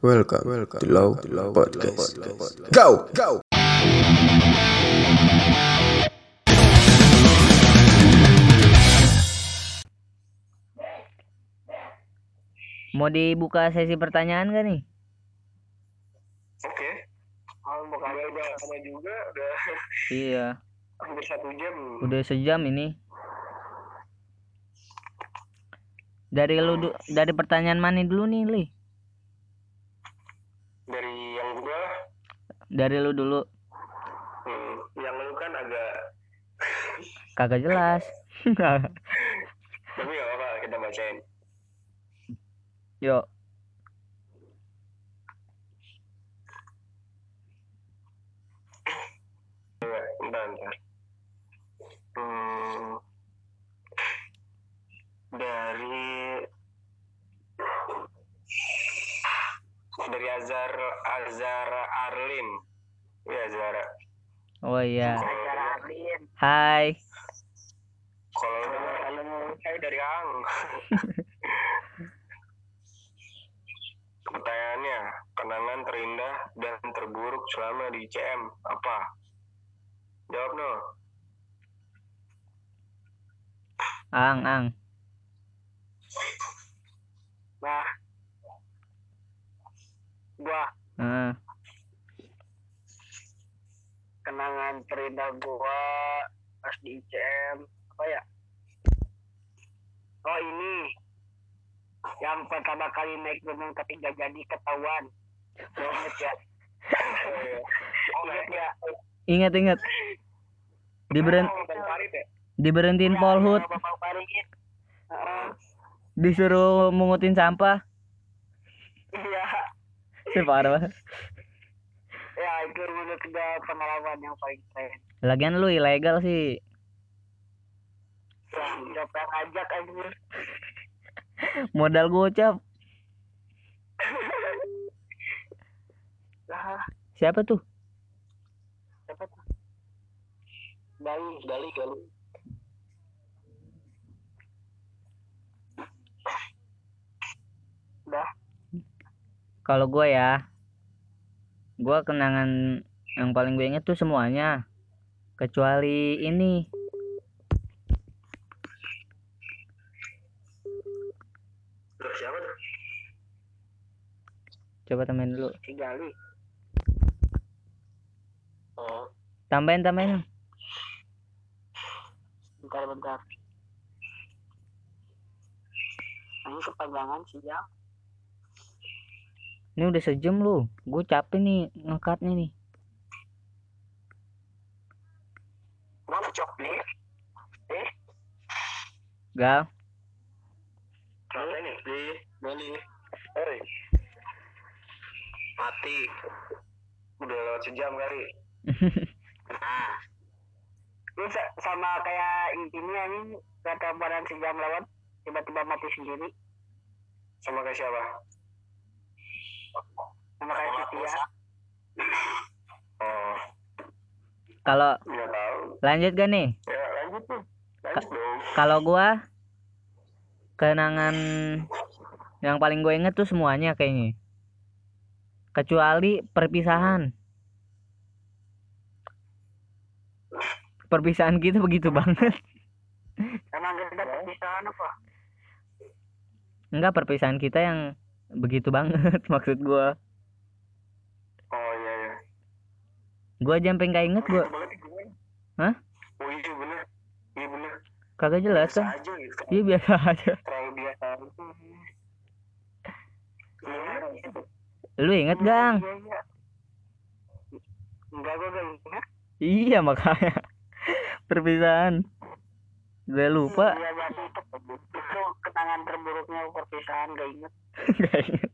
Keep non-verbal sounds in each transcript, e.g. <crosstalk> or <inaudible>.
Welcome, welcome to Low Podcast. Go, go. Mau dibuka sesi pertanyaan gak nih? Oke. Oh, bukan udah lama juga, udah Iya, hampir satu jam. udah sejam ini. Dari lu dari pertanyaan mana dulu nih, Li? Dari yang gua, Dari lu dulu. hmm, yang lu kan agak, <laughs> Kagak jelas. <laughs> tapi gak apa kita bacain. Yuk. Bentar, bentar. Hmm, dari Azar Azara Arlin. Ya Azara. Oh iya. Azara Arlin. Hai. Kalau kalau saya dari Ang. <laughs> Pertanyaannya, kenangan terindah dan terburuk selama di ICM apa? Jawab no. Ang, ang. Nah, gua Heeh. kenangan terindah gua pas di ICM apa ya? Oh ini yang pertama kali naik gunung tapi gak jadi ketahuan. Ingat ya? Ingat ya? Ingat, ingat. Ya? diberhentiin Polhut. Heeh. disuruh mungutin sampah. Si parah banget. Ya itu menurut gua pengalaman yang paling keren. Lagian lu ilegal sih. Wah, siapa yang ngajak anjir? Modal gocap. Lah, Siapa tuh? siapa tuh? Dali, Dali, Dali. Udah. Kalau gue ya, gue kenangan yang paling gue inget tuh semuanya, kecuali ini. Terus siapa tuh? Coba tambahin dulu. Si Gali. Oh, Tambahin, tambahin. bentar, bentar. Ini kepanjangan sih, Jang. Ini udah sejam lu. Gue capek nih ngekatnya nih. Mau cok nih? Eh, Gal. Mati. Udah lewat sejam kali. <laughs> nah. Ini sa- sama kayak ini ini kata badan sejam lewat tiba-tiba mati sendiri. Sama kayak siapa? Sama kayak. Oh, kalau tahu. lanjut gak nih? Ya lanjut tuh. Kalau gua kenangan yang paling gue inget tuh semuanya kayaknya. Kecuali perpisahan. Perpisahan kita begitu <laughs> banget. Emang kita perpisahan apa? Enggak perpisahan kita yang begitu banget <laughs> maksud gua. Oh iya iya. Gua aja sampai nggak inget itu gimana? Hah? Oh iya bener. Iya bener. Kagak jelas Biasa kan? aja gitu. Iya biasa <laughs> aja. Terlalu biasa aja. Iya. Lu inget gang? Iya, iya. Enggak gue gak ingat. Iya makanya <laughs> perpisahan. Gue lupa. Iya berarti itu, itu kenangan terburuknya perpisahan gak inget. Nggak <laughs> inget.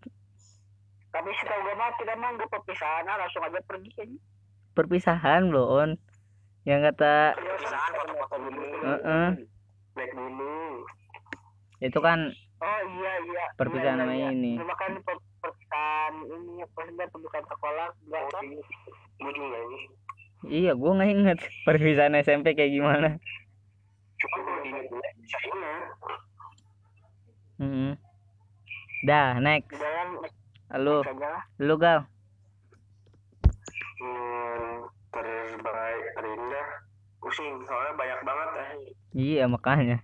Tapi setahu gue mah kita mah nggak perpisahan ah, langsung aja pergi kayaknya. Perpisahan loh on. Yang kata Perpisahan foto-foto dulu. Heeh. Back dulu. itu kan Oh iya iya. Perpisahan Iya, iya, namanya iya. ini. Cuma kan per- perpisahan ini apa sih perpisahan sekolah enggak kan? Gue juga ini. iya gua nggak inget perpisahan SMP kayak gimana. Cuma kalau diingat gue bisa ingat. Mm-mm. Dah, next. Lah lu gal. Hmm, terbaik terindah pusing soalnya banyak banget eh Iya makanya.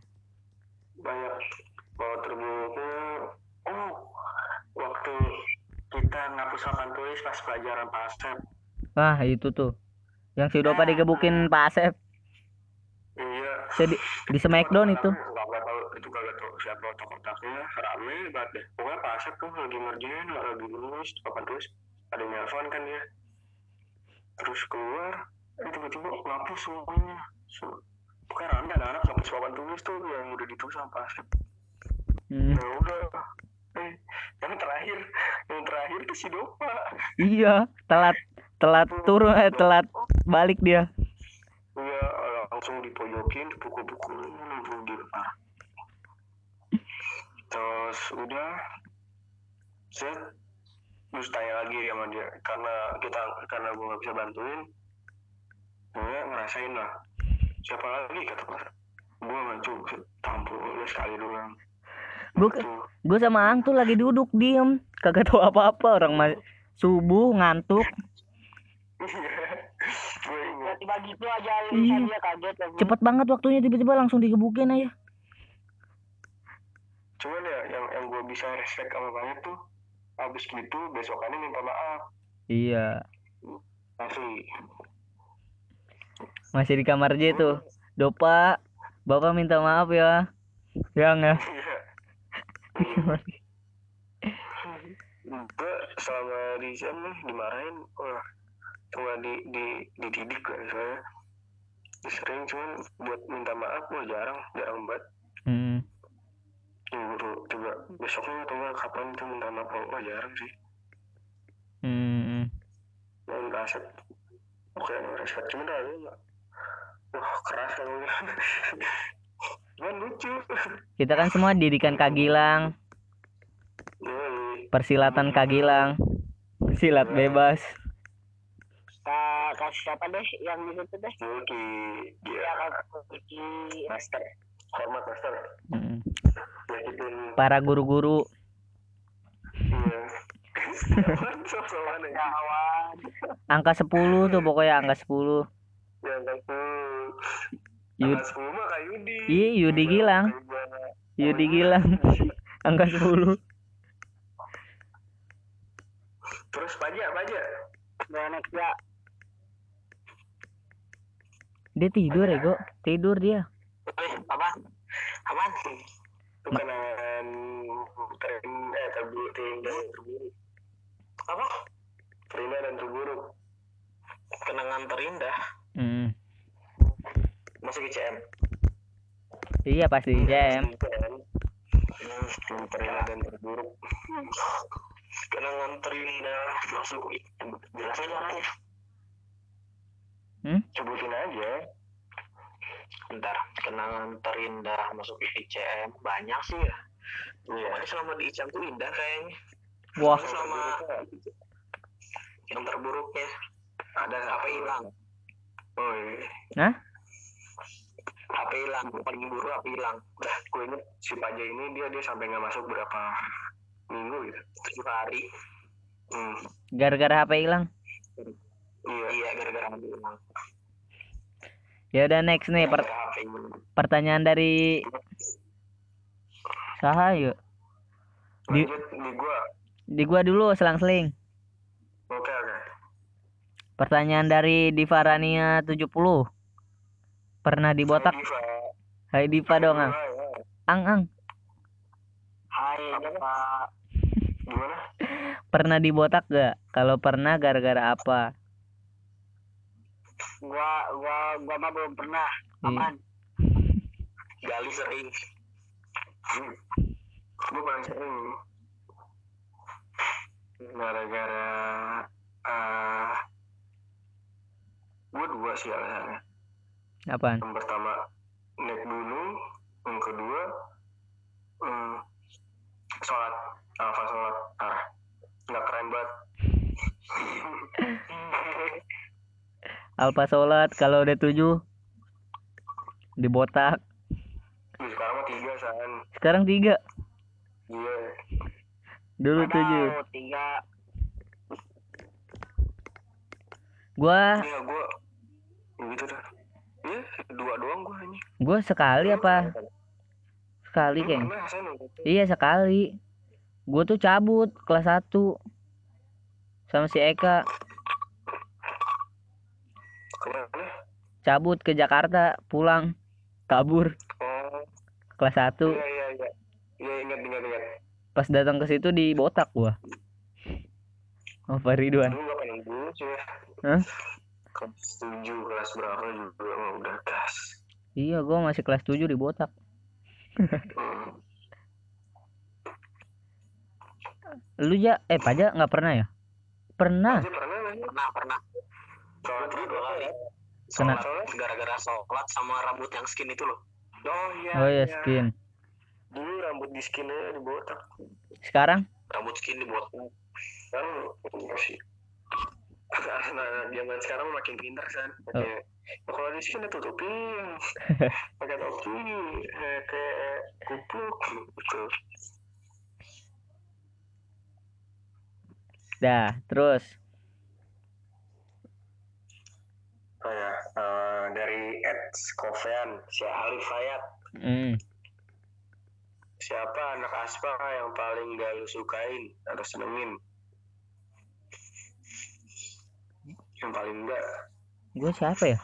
banyak kalau terburuknya oh waktu kita ngapus papan tulis pas pelajaran pasem Wah itu tuh. Yang si Dopa digebukin Pak Asep. Saya di, di Smackdown itu. nggak tahu itu kagak tahu siapa otak-otaknya. Rame banget deh. Pokoknya pasem tuh lagi ngerjain lagi nulis papan tulis ada nelfon kan dia. Terus keluar eh, tiba-tiba ngapus semuanya. So, pokoknya rame anak-anak ngapus papan tulis tuh yang udah ditulis sama pasem Hmm, ya udah. Eh yang terakhir yang terakhir tuh si Dopa. Iya, telat telat turun eh telat balik dia. Langsung dipojokin, dipukul-pukulin, langsung dilempar. Terus udah, set, terus tanya lagi sama dia, karena kita karena gue nggak bisa bantuin, gue ngerasain lah. Siapa lagi kata pas, gue cukup, tampil lu sekali doang. Gue gue sama Ang tuh lagi duduk diem, kagak tahu apa-apa orang subuh ngantuk. <laughs> tiba-tiba gitu aja Iya. dia kaget lagi Cepet banget waktunya tiba-tiba langsung digebukin aja. Cuman ya, yang yang gue bisa respect sama banget tuh, abis gitu besokannya minta maaf, Iya, asli. masih di kamar J tuh. Dopa, Bapak minta maaf ya. Yang ya. Iya. <laughs> gue selama di jam nih dimarahin wah cuma di di dididik lah saya sering cuman buat minta maaf gue jarang jarang banget Hmm. guru coba besoknya atau enggak kapan tuh minta maaf oh, jarang sih Hmm. main kaset oke reset cuman dah lu nggak wah keras kalau <laughs> cuman lucu Kita kan semua didikan Kagilang, Yoi. persilatan Kagilang. Silat bebas. Kak, kak siapa deh yang di situ deh dia ya Kuki master hormat master Hmm. Para guru-guru iya ya. kawan angka 10 tuh pokoknya angka 10. Yang aku Yud, Angka 10 mah Kak Yudi. iya Yudi Gilang, Yudi Gilang. <laughs> angka 10. Terus pajak, pajak. ya Dia tidur ya, Go. Tidur dia. Eh, apa? Kenangan tren, eh, terburuk, terindah dan terburuk. Apa? Terindah dan terburuk. Kenangan terindah. Hmm. Masuk ICM. Iya pasti jam. Hmm, terindah dan terburuk. Kenangan terindah masuk ICM. Jelasin caranya. Hmm? Sebutin aja. Bentar, kenangan terindah masuk ICM banyak sih ya. Iya. selama di ICM tuh indah kayaknya. Wah, Sama yang terburuknya ada HP hilang. Oh iya. Hah? HP hilang, paling buruk HP hilang. Udah, gue inget si Paja ini dia dia sampai nggak masuk berapa minggu gitu, tujuh hari. Hmm. gara-gara HP hilang. Iya, iya gara-gara hilang. Ya udah next nih per- pertanyaan dari Saha yuk. Di- di gua. Di gua dulu selang-seling. Oke oke. Pertanyaan dari Divarania 70. Pernah dibotak? Diva. Hai Diva dong, Ang. Hai, hai. Ang, Ang. hai <laughs> Gimana? Pernah dibotak gak? Kalau pernah gara-gara apa? Gua gua gua mah belum pernah aman Gali sering. Gue paling sering. Gara-gara ah gue dua sih alasannya. Apaan? Yang pertama naik gunung, yang kedua hmm, sholat, alfa sholat, ah nggak keren banget. <laughs> Alpa sholat kalau udah tujuh dibotak. Ih, sekarang mah tiga san, Sekarang tiga. iya. Dulu tujuh. Aduh, tiga gua Iya gue gitu dah. Iya dua doang gue ini. gua sekali apa sekali saya nonton. iya sekali gua tuh cabut kelas 1 sama si Eka Ke mana? cabut ke Jakarta pulang kabur Oh kelas 1 iya iya iya. Iya ingat ingat ingat. pas datang ke situ di botak gua oh Pak Ridwan Dulu gak pengen dulu sih ya. Hah? Kelas tujuh kelas berapa juga emang udah gas. iya gua masih kelas 7 di botak Hmm. lu ya eh Paja nggak pernah ya pernah pernah pernah pernah Sholat dua kali. Sholat. gara-gara sholat sama rambut yang skin itu loh Oh iya. oh ya iya. skin Dulu rambut di skin aja dibotak. sekarang rambut skin dibuat Kan masih. Nah, zaman sekarang makin pintar kan. Oh. Pakai oh, kalau di skin tutupin. <laughs> Pakai topi, eh, kayak kupluk gitu. dah terus Oh ya, eh, dari Ed Skofian, si Arif Hayat. hmm. Siapa anak aspa yang paling gak lu sukain atau senengin? Yang paling enggak? gue siapa ya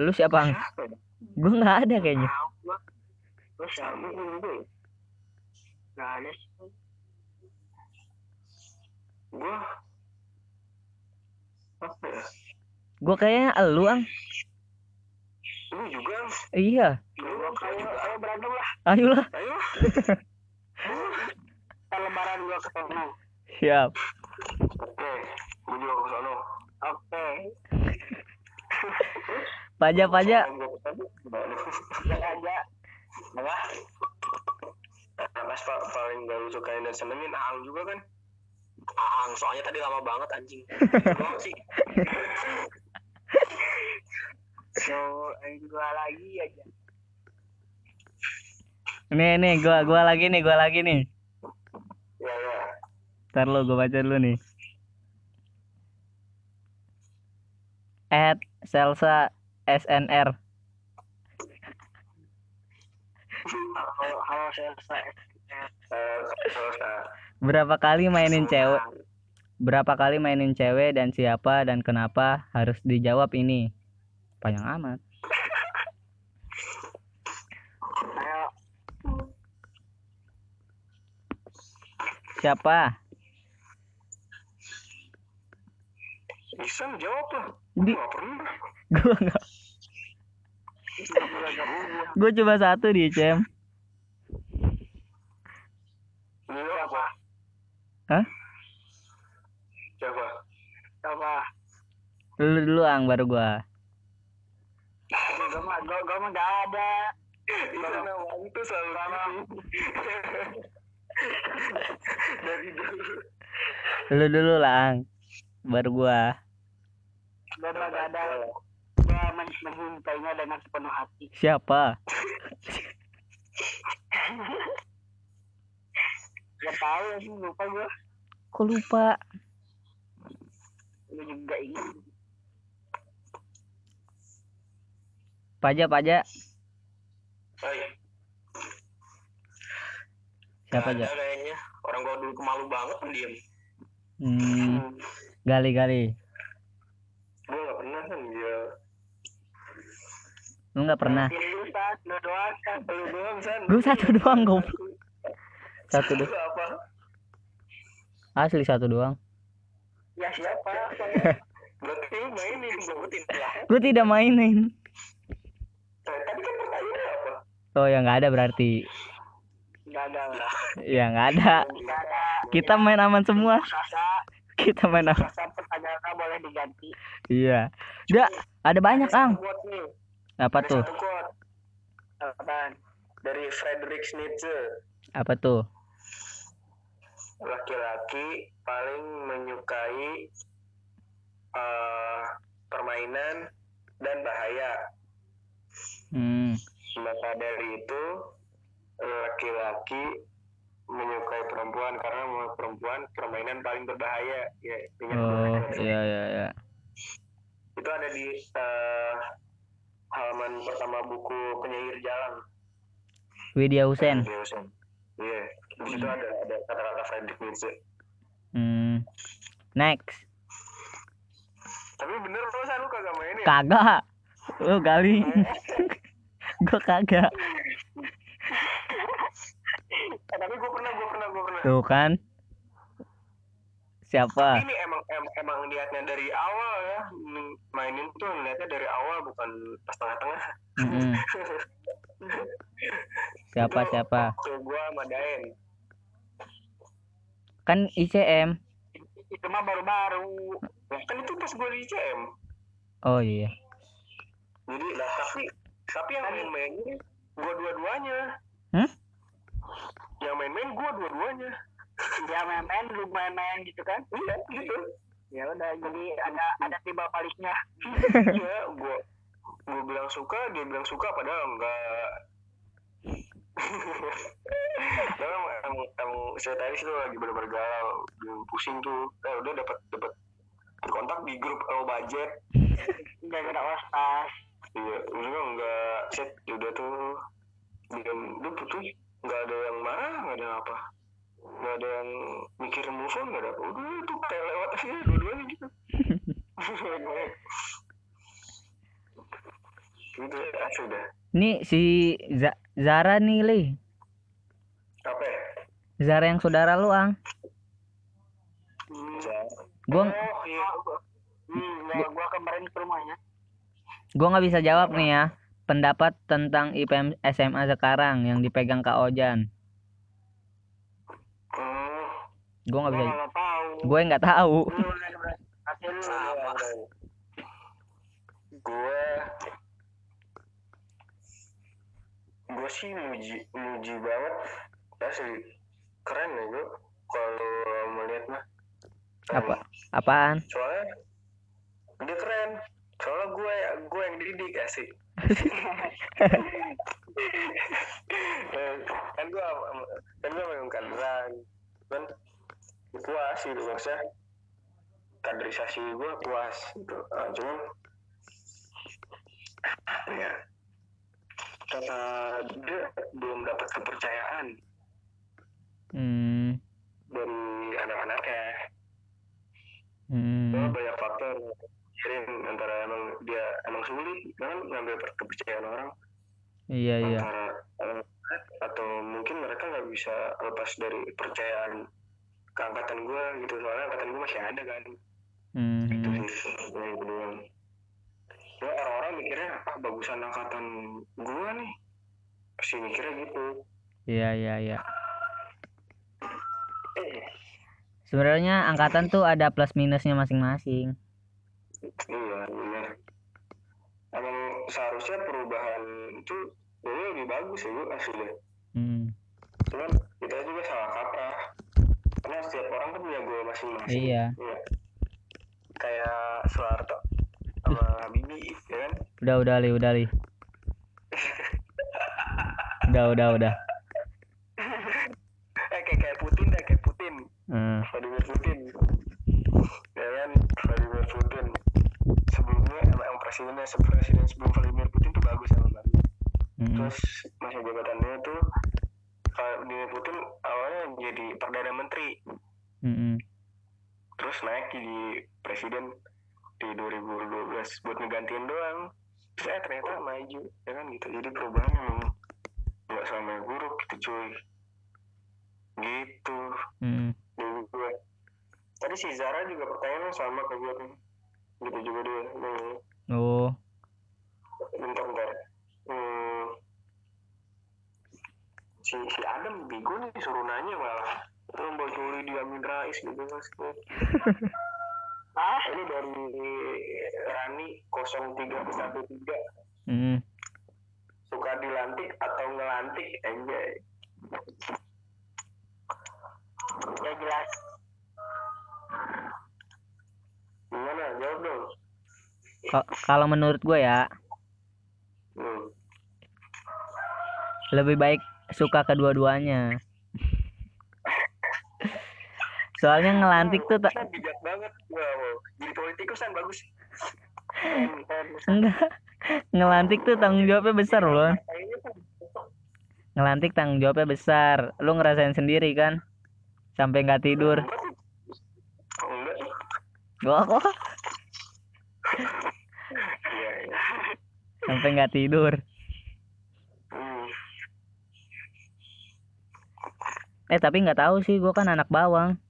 lu siapa ang gue nggak ada kayaknya gue sama gue nggak ada sih Gua apa ya? gue kayaknya lu ang Lu juga? iya Lu ayo ayo berantem lah ayolah Ayo. kita lebaran gua ke sana siap Oke, gua juga ke sono. oke Paja Paja Gua ke sono, gimana? jangan aja apa paling gak lu sukain dan senengin Aang juga kan? Aang soalnya tadi lama banget anjing. <laughs> So aing gua lagi aja. Nih nih gue gua lagi nih gue lagi nih. Ya ya. ntar lu gue baca dulu nih. At Selsa SNR halo halo Eh, terus, ah, berapa kali mainin cewek? berapa kali mainin cewek dan siapa dan kenapa harus dijawab ini? Panjang amat. Ayo siapa? Isan jawab lah. Di- gue nggak gue cuma satu di cem. Apa? Hah? Siapa? apa lu dulu ang baru gue gua mah gua, gua mah gak ada Isan awang tuh selalu gitu. <laughs> Dari dulu. lu dulu lah ang baru gue gua mah gak ada gua men- mencintainya dengan sepenuh hati siapa <laughs> gak tahu sih lupa gua. Kok lupa. Gua juga ingat. Paja Paja. Hai. siapa Gak aja kayaknya. Orang gua dulu kemalu banget pendiam. Hmm, gali gali. Gua gak pernah kan dia. lu nggak pernah? Lu gue satu doang goblok satu doang apa? asli satu doang. Ya siapa? Berarti lu <laughs> mainin sebutin lah. gue tidak mainin. Tadi kan pertanyaannya apa? oh ya nggak ada berarti. Gak ada lah ya nggak ada. Kita main aman semua. Kita main aman. Sasa pertanyaannya boleh diganti. Iya. Udah, ada banyak ang apa Ada tuh? dari Friedrich Nietzsche. apa tuh Laki-laki paling menyukai eh, permainan dan bahaya. hmm. Maka dari itu laki-laki menyukai perempuan karena perempuan permainan paling berbahaya ya oh iya iya iya. Itu ada di eh, halaman pertama buku penyair jalan. Widya Husen Dia Hussein. iya di situ ada ada kata-kata Friedrich Nietzsche hmm. next. Tapi bener tuh lu kagak mainin kagak. Lu kali. <laughs> Gua kagak. Eh, tapi gue pernah gue pernah gue pernah. Tuh kan. Siapa? Ini emang em- emang niatnya dari awal ya. Nih, mainin tuh niatnya dari awal bukan pas tengah-tengah. Mm-mm. <laughs> siapa Itu siapa? waktu gue sama Daen kan ICM itu mah baru-baru. Kan itu pas gue di ICM oh iya. Jadi lah tapi tapi yang main-mainnya gue dua-duanya. Hah? yang main-main gue dua-duanya. Dia main-main lu main-main gitu kan? Iya gitu. Ya udah jadi ada ada tiba baliknya. Iya gue gue bilang suka dia bilang suka padahal enggak Tapi emang, emang, emang saya tadi itu lagi bener-bener galau pusing tuh. Eh udah dapat dapat kontak di grup low budget. Udah ada ostas iya maksudnya enggak set ya udah tuh. Diam udah putus nggak ada yang marah nggak ada yang apa. Nggak ada yang mikir move on nggak ada apa. Udah tuh kayak lewat aja dua-duanya gitu. <laughs> Gitu ya sudah ini si Z- Zara nih Li. Apa? Ya Zara yang saudara lu ang. Gua oh iya. Hmm ya gua kemarin ke rumahnya. Gua nggak bisa jawab nih ya. Pendapat tentang IPM SMA sekarang yang dipegang Kak Ojan. Oh gua nggak bisa gua nggak tahu. Gue nggak tahu. Gue gue sih muji muji banget. Asli keren ya gue kalau melihat mah. Apa? Apaan? Soalnya dia keren. Soalnya gue gue yang didik asik Eh, <laughs> kan gue kan gue memang kaderan. Kan puas gitu maksudnya. Kaderisasi gue puas gitu. Ah, cuman ya kata dia belum dapat kepercayaan. Hmm, dari anak-anaknya. Hmm, Soalnya banyak faktor kirim antara emang dia emang sulit kan ngambil per- kepercayaan orang. Iya iya. Antara eh, atau mungkin mereka nggak bisa lepas dari kepercayaan keangkatan gue gitu. Soalnya angkatan gue masih ada kan. Hmm, itu sih yang kedua mikirnya ah bagusan angkatan gue nih. Pasti mikirnya gitu. Iya iya iya. Eh. Sebenarnya angkatan tuh ada plus minusnya masing-masing. Iya benar emang seharusnya perubahan itu dulu lebih bagus ya gue asli hmm, cuman kita juga salah kaprah. Karena setiap orang kan punya gue masing-masing. Iya. Iya. kayak Soeharto sama Habibie ya kan? Udah udah li udah li. Udah udah udah. <laughs> Eh kayak kayak Putin deh kayak Putin. Hmm, Vladimir Putin. Ya kan? Vladimir Putin. Sebelumnya emang presidennya presiden sebelum Vladimir Putin tuh bagus emang bagus hmm, terus masa jabatannya tuh Vladimir Putin awalnya jadi perdana menteri. Hmm, hmm. terus naik jadi presiden di 2012 buat ngegantiin doang. Terus eh ternyata maju ya kan gitu. Jadi perubahan emang nggak selamanya buruk gitu cuy. Gitu. Hmm. dari gue tadi si Zara juga pertanyaannya sama ke gue gitu juga dia. Nih oh. Bentar bentar. Hmm. si si Adam bego nih suruh nanya malah. Lu mau curi di Amin Rais gitu mas <laughs> ah ini dari Rani 0313 hmm. suka dilantik atau ngelantik? Enjoy ya jelas. Gimana? Jawab dong. Ka- kalau menurut gue ya hmm. lebih baik suka kedua-duanya soalnya ngelantik tuh tak Kan bijak banget. Wow. Jadi politikusan bagus. Enggak. Ngelantik tuh tanggung jawabnya besar loh. Ngelantik tanggung jawabnya besar. Lu ngerasain sendiri kan? Sampai nggak tidur. Enggak. Gua kok. Iya iya. Sampai nggak tidur. Hmm. eh tapi nggak tahu sih. Gua kan anak bawang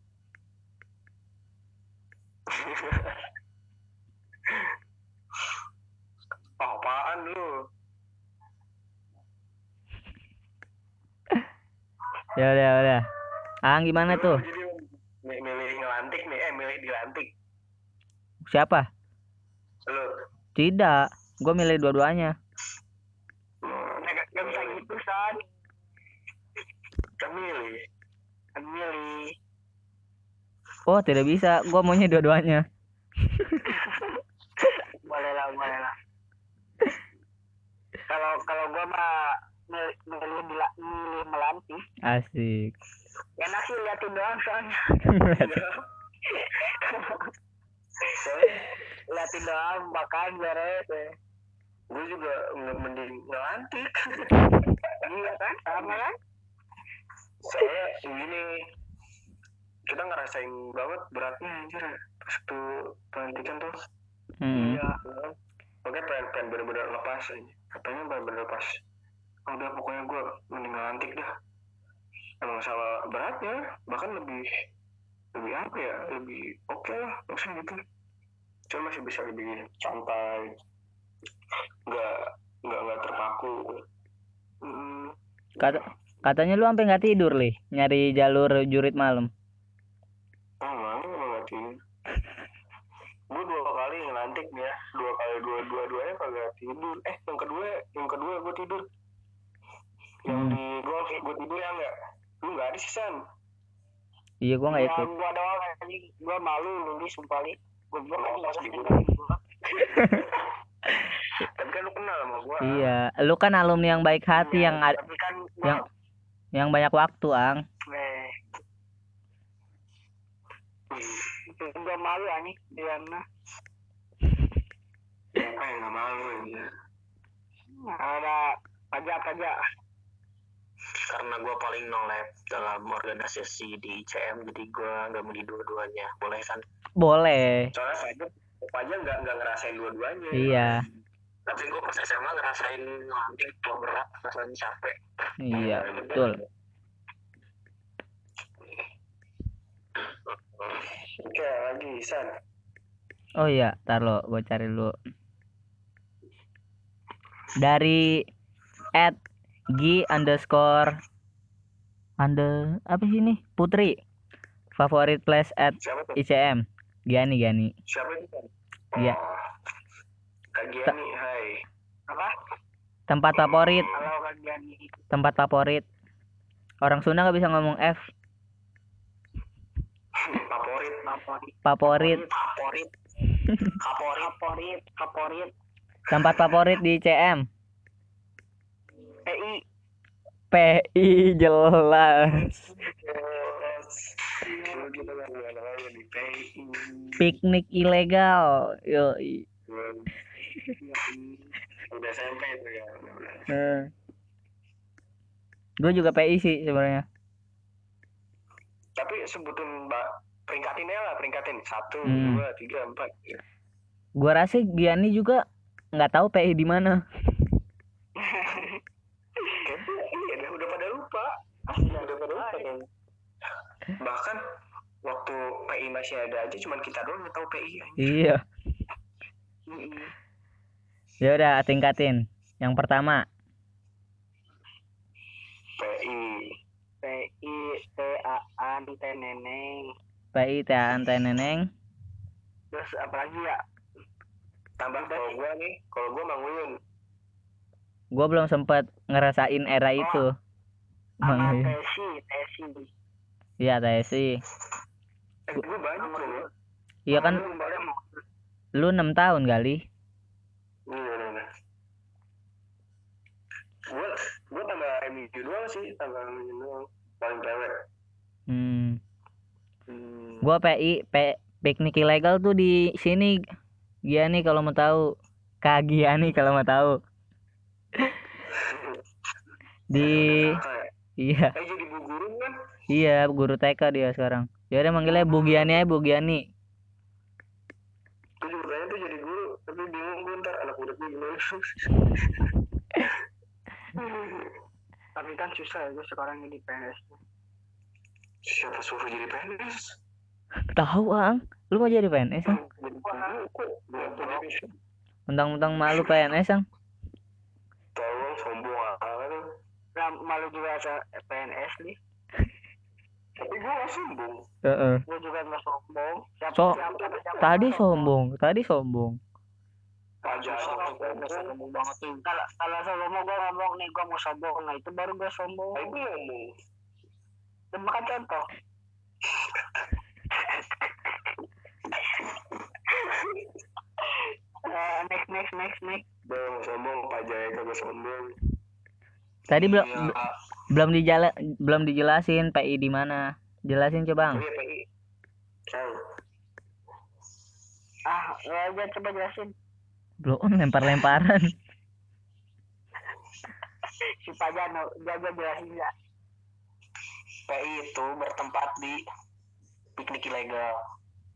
apaan lu ya udah ya udah. Ang gimana tuh? Milih ngelantik nih. Eh milih dilantik. Siapa? Lu. Tidak. Gua milih dua-duanya. Hmm, Nggak nggak bisa gitu san. kan milih. Kan milih. oh tidak bisa. Gua maunya dua-duanya Boleh lah, boleh lah. Kalau kalau gua mah milih milih, dila- milih melantik. Asik Enak sih liatin doang soalnya. <laughs> liatin doang makan beres. eh. gue juga nge- mending ngelantik Iya kan? Sama kan? soalnya gini kita ngerasain banget beratnya anjir pas tuh pelantikan tuh hmm. iya kan? makanya pengen pengen bener-bener lepas aja katanya bener-bener lepas oh, udah pokoknya gue mending beratnya bahkan lebih lebih apa ya lebih oke lah maksudnya gitu. Cuma masih bisa lebih santai. Nggak nggak nggak terpaku. Hmm, Kata katanya lu sampai nggak tidur lih nyari jalur jurit malam. Ah mana emang nggak tidur? Gue dua kali ngelantik nih ya dua kali dua dua duanya kagak tidur. Eh yang kedua yang kedua gue tidur. Yang Hmm. di golf gue tidur ya enggak lu nggak ada sih san iya gua nggak Ya, ikut gua doang anjing. Gua malu lulus sumpah li. Gua gua nggak di usah <laughs> gua. <laughs> tapi kan lu kenal sama gue iya lu kan alumni yang baik hati yang ad- Tapi kan gua yang yang banyak waktu ang eh gua malu anjing di mana. apa yang nggak malu ya Ada pajak-pajak. Karena gue paling nolep dalam organisasi di ICM jadi gue nggak mau di dua-duanya. Boleh kan boleh. Soalnya Fajar Fajar nggak nggak ngerasain dua-duanya. Iya. Tapi gue pas SMA ngerasain ngelantik tua berat rasanya capek. Iya betul. Oke lagi San. Oh iya tar lo gua cari dulu. Dari at g underscore under apa sih ini? Putri. Favorit place at ICM Giani Giani siapa itu Iya. oh, Kak Giani hai. Apa? tempat favorit. Tempat favorit. Orang Sunda nggak bisa ngomong F. Favorit favorit. Favorit. Favorit. Favorit <laughs> favorit. Favorit tempat favorit di ICM PI PI jelas. Piknik ilegal yo udah SMP itu ya udah. Gue juga PI sih sebenarnya. Tapi sebutin mbak peringkatinnya lah peringkatin. Satu Hmm. dua tiga empat ya. gua rasa Giani juga nggak tahu PI di mana <laughs> Kayaknya iya deh, udah pada kayaknya. bahkan waktu PI masih ada aja cuman kita doang yang tahu PI iya. Ya udah tingkatin. Yang pertama. PI PI T A N T Neneng. PI Taan Neneng. Terus apa lagi ya? Tambah kalau gua nih kalau gua Mang Uyun. Gue belum sempet ngerasain era itu sama Uyun. Tesi Tesi? Iya Tesi. Eh gua banyak loh iya kan? Lu enam tahun kali. Iya, iya, iya. gue gue tambah MU doang sih tambah MU doang. Paling cewek. Hmm. Hmm. gua PI P, piknik ilegal tuh di sini. Giani kalau mau tahu. Kak Giani kalau mau tahu. <laughs> Di ya? Iya. Jadi bu guru kan? Iya guru TK dia sekarang. Ya udah manggilnya Bu Giani aja Bu Giani. Gue juga pengen tuh jadi guru tapi bingung gue ntar anak muridnya gimana. <laughs> Tapi kan susah ya gue sekarang jadi PNS. siapa suruh jadi PNS tahu ang. Lu mau jadi PNS ang? Mentang-mentang malu PNS ang tahu sombong amat Nah, malu juga sa PNS nih. tapi gue gak sombong Heeh. Gue juga nggak sombong. Siapa, So- siapa, siapa, tadi siapa sombong tadi sombong aja Sombong banget tuh. Kalau kalau sombong gue ngomong nih gue mau sombong, nah itu baru gue sombong. tapi gue ngomong makan contoh. Eh, <laughs> next next next next. gue mau sombong pak Jaya kagak sombong tadi belum Iya, Kak. belum dijala belum dijelasin PI di mana jelasin coba ang Oh iya PI Tahu. Ah, aja coba jelasin. belum lempar-lemparan <laughs> Si Pajano, jaga jelasin ya. PI itu bertempat di piknik ilegal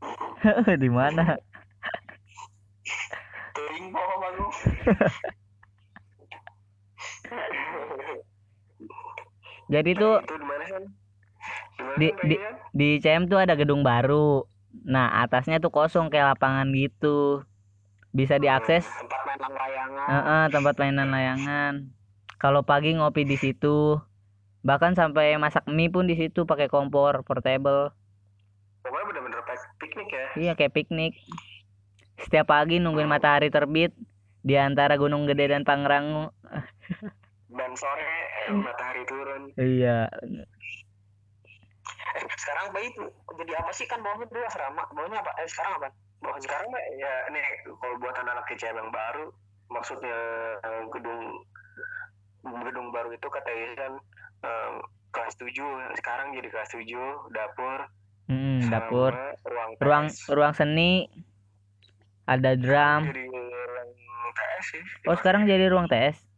<laughs> di mana Teuing po baru. Jadi tuh itu di? Di Di- CM tuh ada gedung baru. Nah atasnya tuh kosong kayak lapangan gitu. Bisa diakses. Tempat main layangan. Heeh, tempat mainan layangan. Kalau pagi ngopi di situ. Bahkan sampai masak mie pun di situ pakai kompor portable. Pokoknya bener-bener pik- piknik ya. iya kayak piknik. Setiap pagi nungguin matahari terbit di antara Gunung Gede dan Pangrango Dan sore eh, matahari turun. iya. Eh, sekarang bayi itu jadi apa sih? Kan bawahnya dulu asrama. Bawahnya apa? Eh, sekarang apa? Bawahnya Sekarang ya nih kalau buat anak-anak KCM yang baru, maksudnya eh, gedung gedung baru itu kata Isan eh, kelas 7 sekarang jadi kelas 7 dapur. Mm, sama dapur. ruang ruang TS. ruang seni. Ada drum. Jadi ruang TS sih. Oh sekarang jadi ruang TS hmm,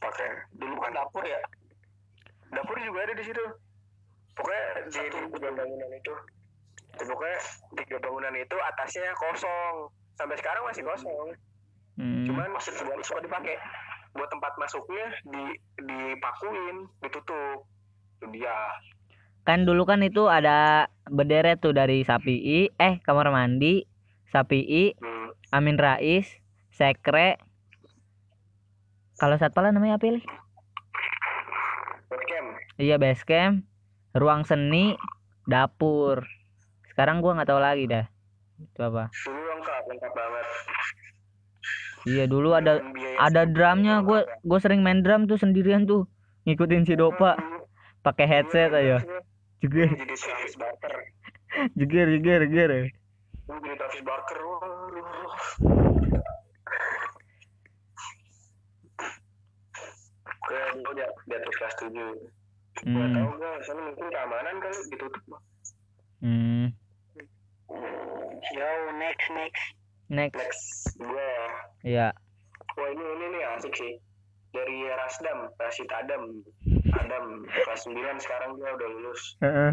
pakai. Dulu kan dapur ya. Dapur juga ada di situ. Pokoknya di tiga bangunan itu. Ya, pokoknya tiga bangunan itu atasnya kosong. Sampai sekarang masih kosong. Hmm, cuman masih suka dipakai. Buat tempat masuknya di dipakuin ditutup. Itu dia. Kan dulu kan itu ada berderet tuh dari Sapii eh kamar mandi Sapii hmm. Amin Rais Sekre kalau satpala namanya apa Li? webcam iya basecamp ruang seni dapur. Sekarang gua nggak tahu lagi dah. Itu apa? Dulu lengkap lengkap banget. Iya dulu ada ada drumnya. lengkap. gue sering main drum tuh sendirian tuh ngikutin si Dopa. Pakai headset aja. jeger jadi jeger jeger jeger Gue jadi Travis Barker waduh Gue dulu di, di atas kelas 7 Gak hmm. tau gue, sana mungkin keamanan kali ditutup mah hmm. Yo, next next. next. Next, gue ya Wah ini, ini nih asik sih. Dari Rasdam, Rasid Adam. Adam, kelas 9 sekarang dia udah lulus. Heeh.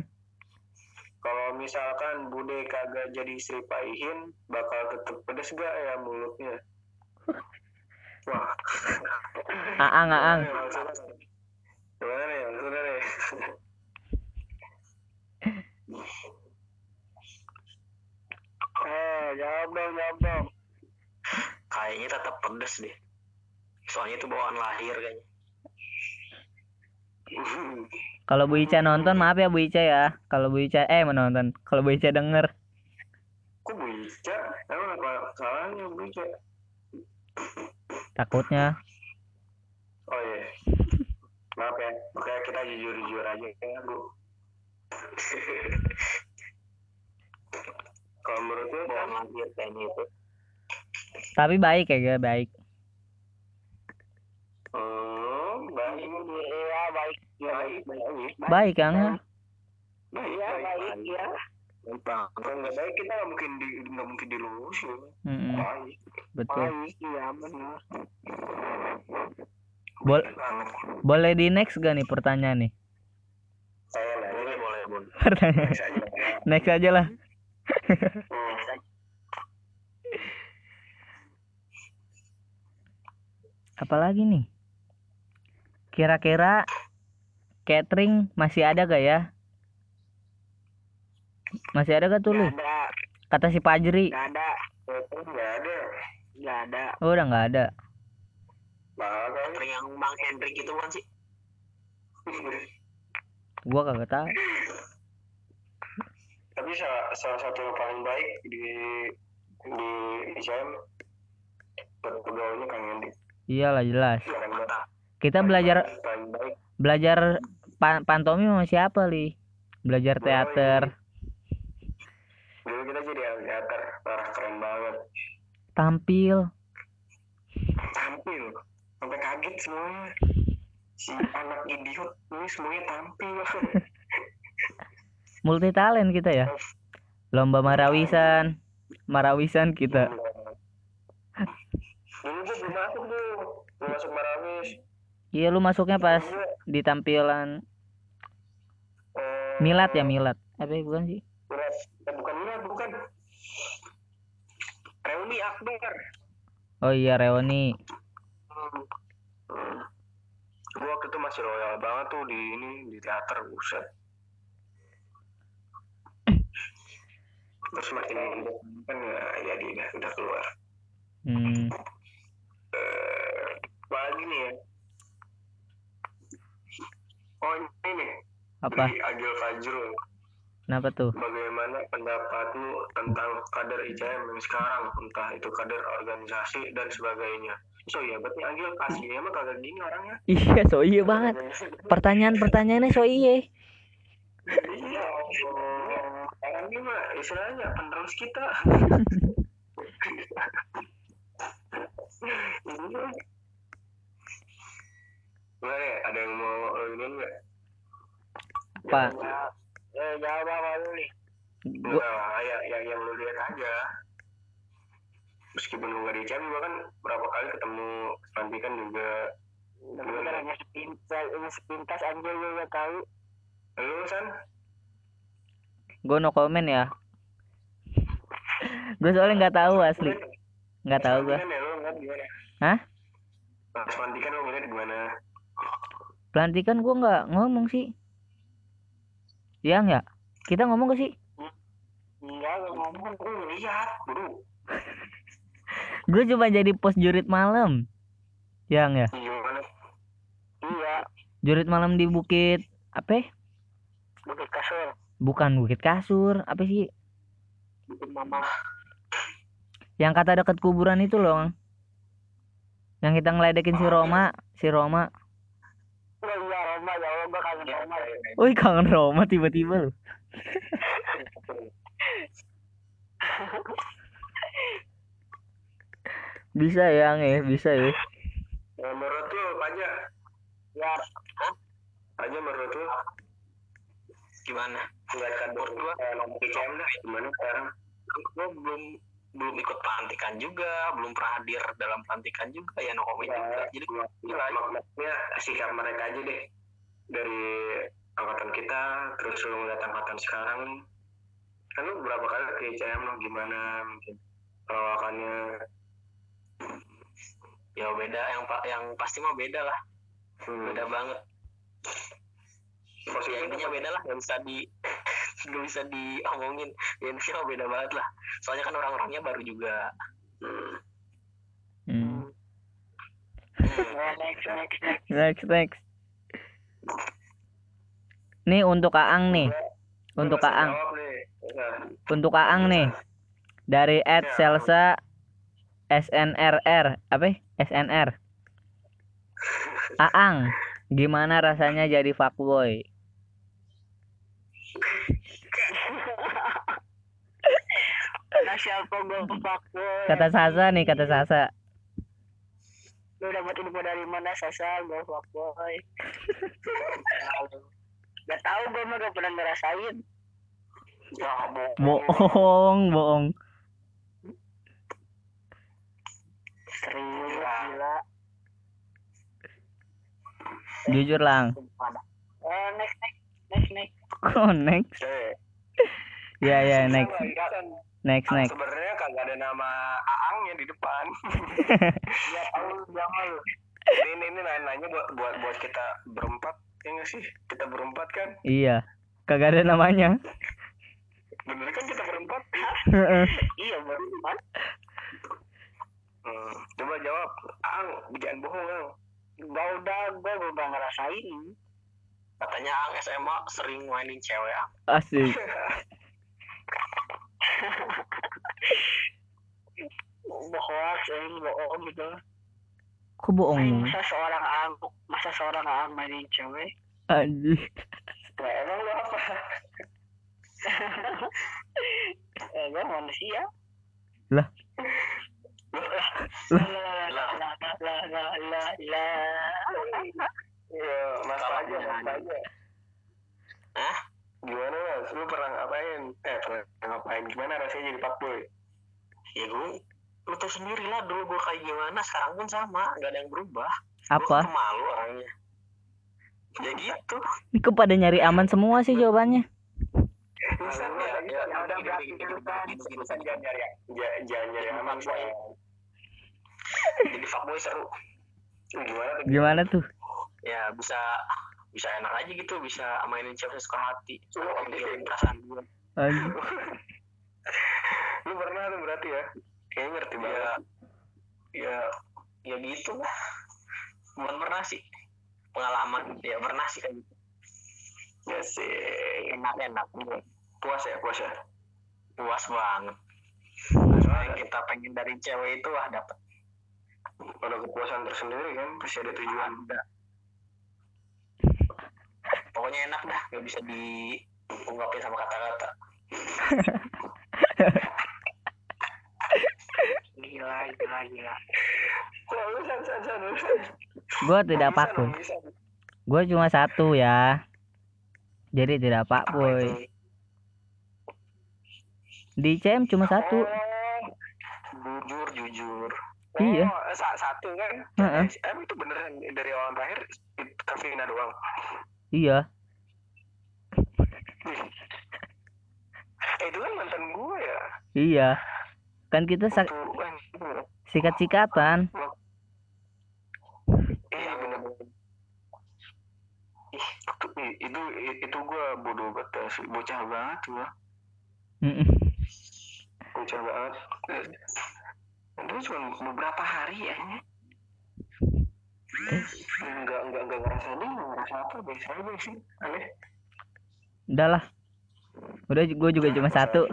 Kalau misalkan Bude kagak jadi Sri Paihin Bakal tetep pedes gak ya mulutnya Wah. Aang aang Gimana nih maksudnya nih? Eh, jawab dong, jawab dong. Kayaknya tetap pedes deh. Soalnya itu bawaan lahir kayaknya. Kalau Bu Ica nonton maaf ya Bu Ica ya. Kalau Bu Ica eh menonton. Kalau Bu Ica denger. Kok bisa? Emang apa salahnya bisa? Takutnya Oh iya Maaf ya, makanya kita jujur-jujur aja ya Bu <laughs> Kalau menurut lu bawaan lahir kayaknya itu tapi baik ya gak baik Hmm, Iya baik. Iya baik. Baik. Baik kan ya? baik Iya baik. Iya. kalau nggak baik kita nggak mungkin di nggak mungkin dilurusin Mm-mm, baik betul. Baik. Iya benar. Bol- banget boleh di next gak nih pertanyaan nih? saya boleh boleh boleh <laughs> Pertanyaan. Bisa aja. Next aja lah. Hmm. Apalagi nih? Kira-kira catering masih ada gak ya? Masih ada gak tuh lu? Ada. Kata si Pajri. Nggak ada. nggak ada Nggak ada. Oh, udah nggak ada. Yang Bang Hendrik itu kan sih. <laughs> Gua kagak tahu. tapi salah, salah satu yang paling baik di di ICM pegawainya Kang Hendi Iyalah jelas. Kita belajar belajar pa- pantomi sama siapa, Li? Belajar teater. dulu kita jadi anak teater parah keren banget Tampil. tampil sampai kaget semuanya si anak idiot ini semuanya tampil <laughs> Multi talent kita ya. Lomba marawisan. Marawisan kita. dulu gue belum masuk tuh belum masuk Marawis Iya, lu masuknya pas di tampilan eh, Milat ya, Milat. Apa ya, bukan sih? Milat. Eh, bukan Milat bukan reuni Akbar Oh iya, Reoni. Hmm. Gue waktu itu masih loyal banget tuh di ini di teater buset. Terus makin kan ya jadi udah udah keluar. Hmm. Eh, apa lagi nih ya? Oh ini nih Apa? dari Agil Fajrul. Kenapa tuh? Bagaimana pendapatmu tentang kader ICM yang sekarang? Entah itu kader organisasi dan sebagainya. So iya, berarti Agil kasih emang kagak gini orangnya. <laughs> Iya, so iya banget. Pertanyaan-pertanyaannya so iya. Iya, orang ini mah istilahnya penerus kita. <laughs> Gimana ya? Ada yang mau ini nggak? Apa? Eh jawab apa lu nih? Gua, Enggak lah, ya, yang, yang lo lihat aja. Meskipun lo nggak di juga kan berapa kali ketemu pelantikan juga. Tapi kan hanya sepintas, ini sepintas anjir juga tahu. Lo san? gua no comment ya. <laughs> Gue soalnya nggak tahu asli. Nggak tahu ya gimana? Hah? Pelantikan lo ngeliat gimana? Pelantikan gua nggak ngomong sih. Iya nggak? Kita ngomong gak sih? Enggak, lu ngomong. Gue ngeliat, bro. <laughs> Gue cuma jadi pos jurit malam. Ya nggak? Gimana? Iya, Jurit malam di Bukit apa? ya? bukit kasur. Bukan Bukit Kasur, apa sih? Bukit mama. Yang kata deket kuburan itu loh. Yang kita ngeledekin si Roma, si Roma. Oh iya, Roma, ya Allah, gua kangen Roma. Wih kangen Roma tiba-tiba loh. Bisa ya, ya, bisa ya. Nah, menurut lu aja? Ya, Aja menurut lu? gimana? Lihat kan Menurut gua- eh. Gimana sekarang? Gua belum belum ikut pelantikan juga, belum pernah hadir dalam pelantikan juga ya no comment juga. Jadi Mak- mak- Maksudnya sikap mereka aja deh. Dari angkatan kita, terus lu ngeliat angkatan sekarang nih. Kan lu berapa kali ke ICM lo gimana mungkin perawakannya ya beda yang pa- yang pasti mah beda lah, hmm, beda banget. Ya positif intinya beda lah, nggak bisa di <laughs> nggak bisa diomongin. Ya intinya mah beda banget lah. Soalnya kan orang-orangnya baru juga. Hmm. Hmm. Hmm. next, next, next. Next, next. Nih untuk Aang nih, untuk Aang, jawab nih. Ya. untuk Aang nih. Dari Ed Ya. Selsa SNRR, apa? ya? SNR. Aang, gimana rasanya jadi fuckboy? Fuckboy? Kata Sasa nih, kata Sasa. Lu dapat info dari mana sasa gue fuckboy gak tahu gue mah gak pernah ngerasain. Ya bohong. Bohong bohong. Serius gila. Jujur lang. Eh next next next next. Kok next? Eh, ya ya next. Kan, next kan next. sebenarnya kagak ada nama Aangnya di depan. Ya tahu jangan lu ini ini nanya buat buat buat kita berempat ya nggak sih? Kita berempat kan? Iya. Kagak ada namanya. Bener kan kita berempat? <laughs> Iya kan hmm, coba jawab. Aang jangan bohong Aang. Gak udah gue udah ngerasain. Katanya Aang SMA sering mainin cewek Aang. Asik <laughs> bohong sih bohong gitu. Bohong masa seorang ang masa seorang ang mainin cewek anjir nah, emang lu apa? Eh gue manusia. Lah. lah lah lah lah lah lah lah lah ya mas aja mas aja Hah? gimana mas lu pernah ngapain eh pernah ngapain gimana rasanya jadi fuckboy ya gue lu tau sendiri lah dulu gue kayak gimana sekarang pun sama gak ada yang berubah. Apa? gue malu orangnya. Ya gitu. Kok pada nyari aman semua sih jawabannya? Ya, ya, ya gitu gitu jadi fuckboy seru. Gimana tuh? Gimana tuh? Ya bisa bisa enak aja gitu bisa mainin cewek sesuka hati. Kalau mikirin perasaan gue anjir <laughs> lu pernah tuh berarti ya? Kayaknya ngerti banget. Ya ya ya gitu lah. Bukan pernah sih. Pengalaman ya pernah sih kayak gitu. Ya sih enak enak puas ya puas ya? Puas banget. Soalnya yang kita pengen dari cewek itu lah dapet. Ada kepuasan tersendiri kan pasti ada tujuan. Ada. Pokoknya enak dah nggak bisa diungkapin sama kata-kata <laughs> gila gila gila gue tidak pak boy gue cuma satu ya. Jadi tidak pak boy. di CM cuma satu. jujur jujur. Iya. oh, sa- satu kan? Heeh. emang itu beneran dari awal terakhir Kavina doang. Iya. Eh itu kan mantan gue ya? Iya kan kita kan sikat-sikatan. Iya bener itu- itu gue bodoh banget sih. bocah banget gue Mm-mm. bocah banget. Itu cuma beberapa hari ya. Enggak enggak enggak ngerasa enggak ngerasa apa biasa aja sih. Aneh. Udah lah. Udah gue juga cuma satu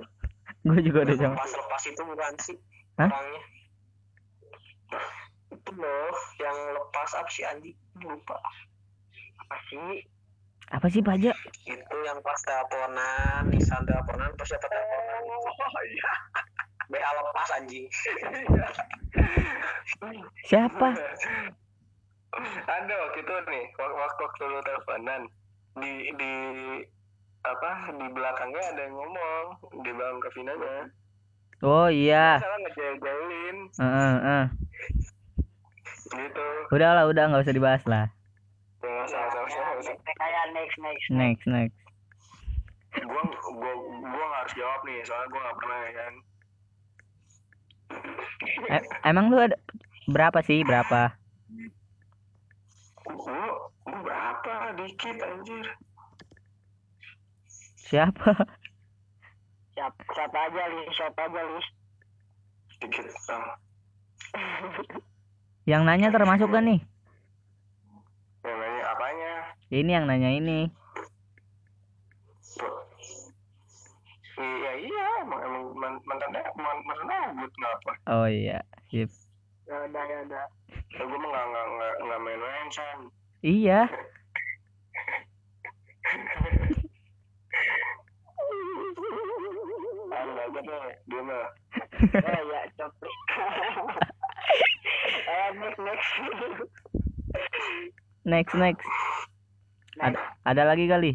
gue juga udah cuma lepas lepas itu bukan sih Hah? orangnya. Itu loh yang lepas apa sih Andi? Lupa. Apa sih? Apa sih pajak itu yang pas teleponan Nisan teleponan terus siapa teleponan? Oh iya. BA lepas anjing. Siapa? Ada waktu itu nih waktu waktu, waktu lu teleponan. Di di apa di belakangnya ada yang ngomong di belakang Kevinanya oh iya. Salah ngejailin Heeh, heeh. gitu. Udah lah udah nggak usah dibahas lah. Ya next kayak next next. Next next. Gua gua gua nggak harus jawab nih soalnya gua nggak pernah ya kan? Eh, emang lu ada berapa sih berapa? Gua gua berapa? Dikit anjir siapa? Siapa siapa aja lis siapa aja lis dikit ah. yang nanya termasuk kan nih? Yang nanya apanya? Ini yang nanya ini. Iya iya emang emang man- mantannya man- mantannya but ngapa oh iya sip. Ya udah ya udah ya gua mah nggak nggak nggak nggak main-main san. Iya <laughs> Ada aja deh, dia mah. oh <laughs> ya cepet <laughs> Eh, next next. Next next. Ada ada lagi kali?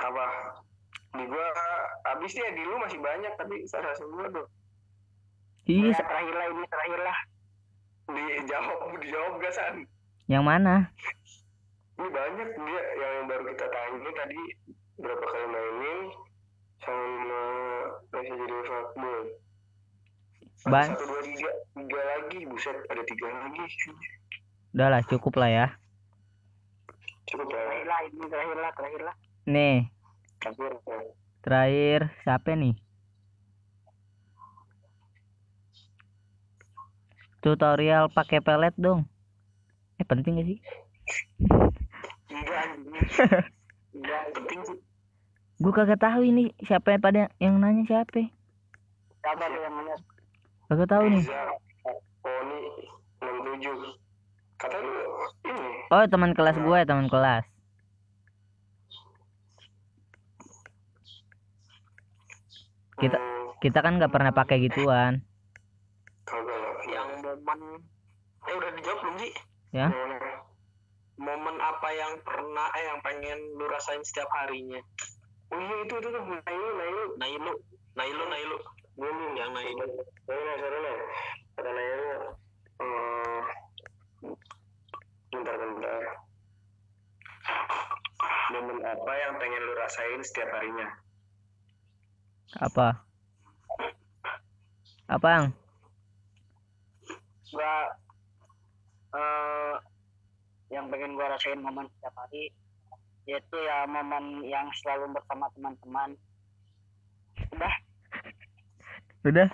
apa di gua habis ya di lu masih banyak tapi saya semua tuh Ih, Ya, sa- terakhir lah ini terakhir lah. dijawab dijawab gak san yang mana? ini banyak dia yang baru kita tanya tadi berapa kali mainin sama masih jadi fuckboy Ban- satu dua tiga tiga lagi buset ada tiga lagi Udahlah, cukup lah ya. cukup Terakhir ya lah ini terakhir lah terakhir lah. Nih, terakhir ya. terakhir siapa nih? Tutorial pakai pelet dong. Eh penting gak sih? Enggak. <laughs> Enggak penting sih Gue kagak tahu ini siapa yang pada yang nanya siapa. Siapa yang mana? Kagak tahu nih. Poni 67 kata lu ini Oh, teman kelas gue, teman kelas. Kita- hmm, Kita kan nggak pernah pakai gituan. kagak yang momen eh udah dijawab belum sih Ya. momen apa yang pernah eh yang pengen lu rasain setiap harinya oh iya itu itu tuh Nailu Nailu Nailu Nailu Nailu gue nih yang Nailu sorry nih. Kata Nailu. eh, bentar bentar. Momen apa yang pengen lu rasain setiap harinya? Apa? Apaan? Gua eh yang pengen gua rasain momen setiap hari yaitu ya momen yang selalu bersama teman-teman. Udah. Udah?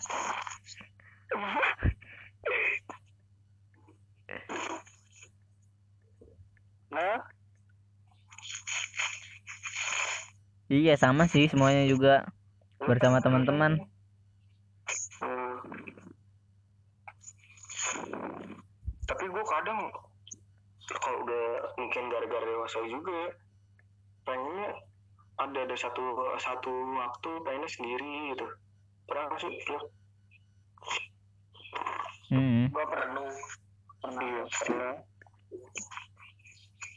Nah, Iya sama sih semuanya juga bersama teman-teman. Hmm. Tapi gue kadang kalau udah mungkin gara-gara dewasa juga ya, pengennya ada ada satu satu waktu pengennya sendiri gitu. Pernah nggak sih lu? Hmm. gua pernah pernah Iya pernah.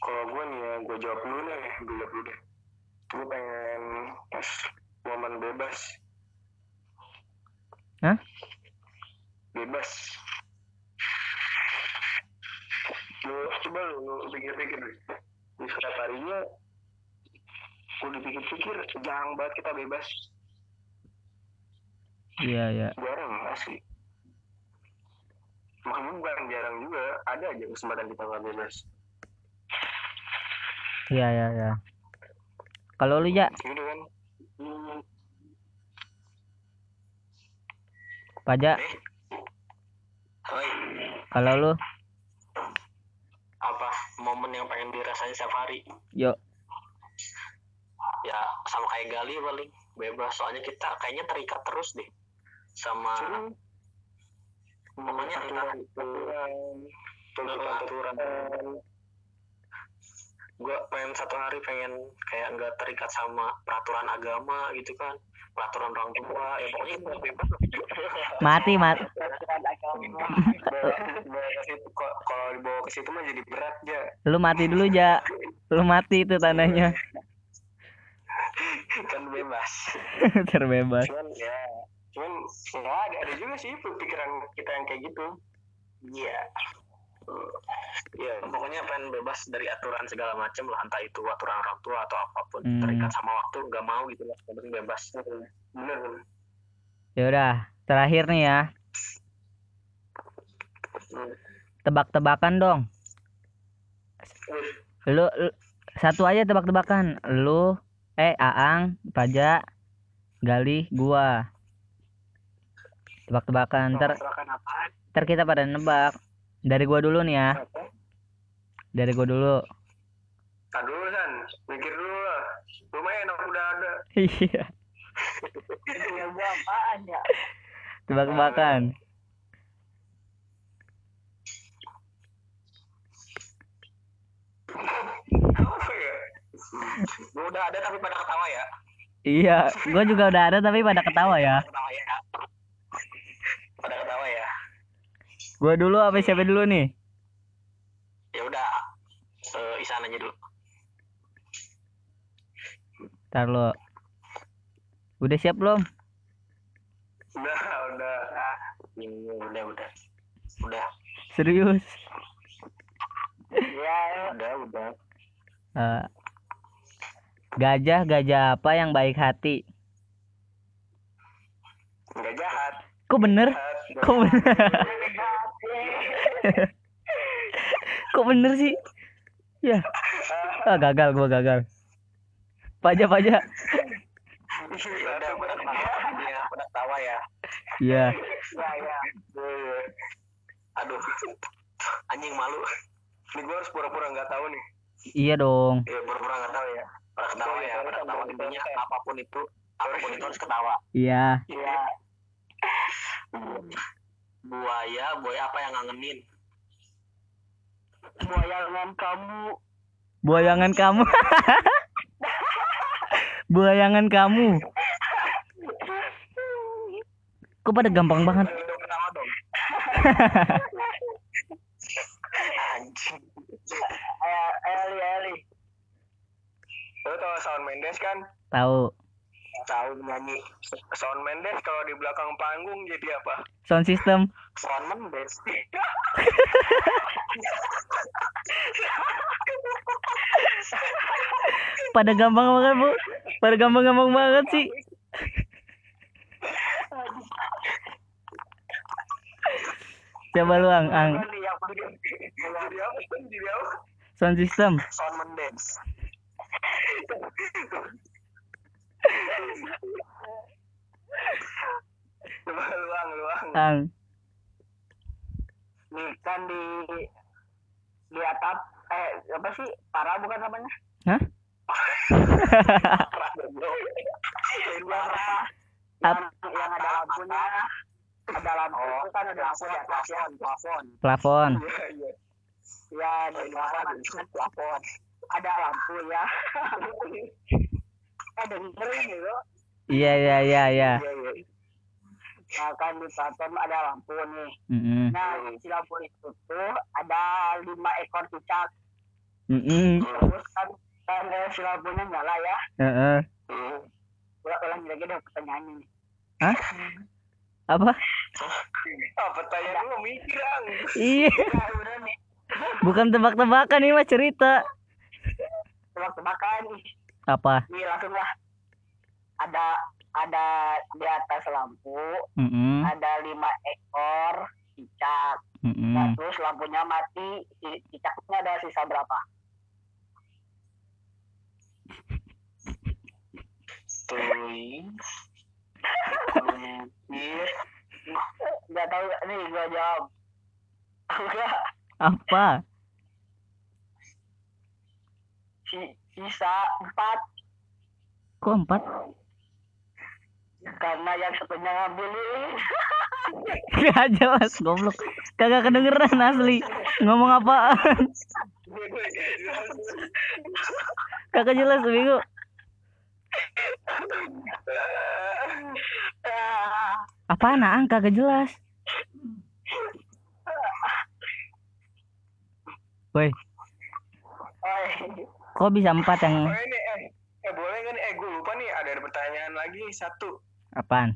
Kalau gue nih ya, gue jawab dulu nih, gue jawab dulu deh. Gue pengen pas momen bebas. Hah? Bebas. Lu coba lu, lu pikir-pikir deh. Di setiap harinya, gue dipikir-pikir, jarang banget kita bebas. Iya ya. Jarang asli. Makanya bukan jarang juga, ada aja kesempatan kita nggak bebas. Iya ya ya. Kalau lu ya, Gitu kan? Hmm, Pajak, Oi, kalau lu, apa momen yang pengen dirasain setiap hari yuk. Ya sama kayak Gali paling. Bebas soalnya kita kayaknya terikat terus deh sama Cuman pokoknya entah aturan tuntutan aturan. Gue pengen satu hari pengen kayak nggak terikat sama peraturan agama gitu kan. Peraturan orang tua ya pokoknya itu bebas. Mati mat. peraturan agama. bawa, bawa ke situ kok kalau dibawa ke situ mah jadi berat ya Lu mati dulu ja. Lu mati itu tandanya. Kan bebas <laughs> Terbebas. cuman ya cuman ya ada ada juga sih pikiran kita yang kayak gitu iya ya pokoknya pengen bebas dari aturan segala macam lah entah itu aturan orang tua atau apa pun Hmm. terikat sama waktu nggak mau gitu lah penting bebas bener Ya udah, terakhir nih ya. Tebak-tebakan dong. Lu, lu- satu aja tebak-tebakan. Lu eh Aang, Paja, Gali, gua. Tebak-tebakan. Apaan? ntar kita pada nebak. Dari gua dulu nih ya. Dari gua dulu. tak dulu san mikir dulu lah lumayan aku udah ada <laughs> Iya. <laughs> Ya ya? Tebak-tebakan. apa ya gue udah ada tapi pada ketawa ya Iya, gua juga udah ada tapi pada ketawa ya. ya pada ketawa ya Gua dulu apa siapa dulu nih? Ya udah, eh, Isan aja dulu. Ntar lo. Udah siap belum? Udah, udah. Iya, udah, udah. Udah, Serius? Ya, udah, udah. Eh, gajah gajah apa yang baik hati? Nggak jahat. Kok bener? Jahat. Kok bener? <laughs> Kok bener sih? Ya. Ah, gagal gua gagal. Paja paja. Ya udah, ketawa. Ya, ya. Iya. ya, ya. Aduh, anjing malu. Ini gue harus pura-pura nggak tahu nih. Iya dong. Ya, pura-pura nggak tahu ya. Pada ketawa ya, pada ketawa intinya apa pun itu, apa pun itu harus ketawa. Iya. Ya, Buaya, buaya apa yang ngangenin? buayangan kamu. Buayangan kamu. <laughs> Buayangan kamu. Kok pada gampang banget? <laughs> Anjing. Eh, Eli, Eli. Lo tau Shawn Mendes kan? Tahu. Tahu nyanyi Shawn Mendes kalau di belakang panggung jadi apa? Sound system. Shawn Mendes. <laughs> Pada gampang banget, Bu. Pada gampang-gampang banget sih. Coba lu ang, ang sound system. Shawn Mendes. Coba luang, luang. Ang. nih kan di di atap eh apa sih parah bukan namanya Hah? yang, yang ada lampunya ada lampu itu kan ada lampu di atas ya plafon. Plafon. Iya, iya. ya di plafon ada lampu ya <laughs> eh dengerin gitu Iya iya iya iya. Iya, iya. nah kan di plafon ada lampu nih Mm-mm. nah si lampu itu tuh ada lima ekor cicak Mm-mm. terus kan kan eh, si lampunya nyala ya Heeh. ulang ulang lagi deh pertanyaannya nih Hah? Apa? Ah, pertanyaan lu mikir, Ang. Iya. ya nih Bukan tebak-tebakan ini mah cerita. Tebak-tebakan nih Apa? nih langsung lah ada ada di atas lampu Mm-mm. ada lima ekor cicak nah Mm-mm. terus lampunya mati ci- cicaknya ada sisa berapa. Mungkin nggak tahu nih gua jawab enggak Apa? Si sisa empat Kok empat? karena yang satunya ngambil lilin <laughs> Gak jelas goblok. Kagak kedengeran asli. Ngomong apaan? Kagak jelas bego. Apaan Ang? Kagak jelas. Woi, Oi, kok bisa empat yang Oh ini eh, eh boleh nih? Eh gue lupa nih ada pertanyaan lagi satu. apaan?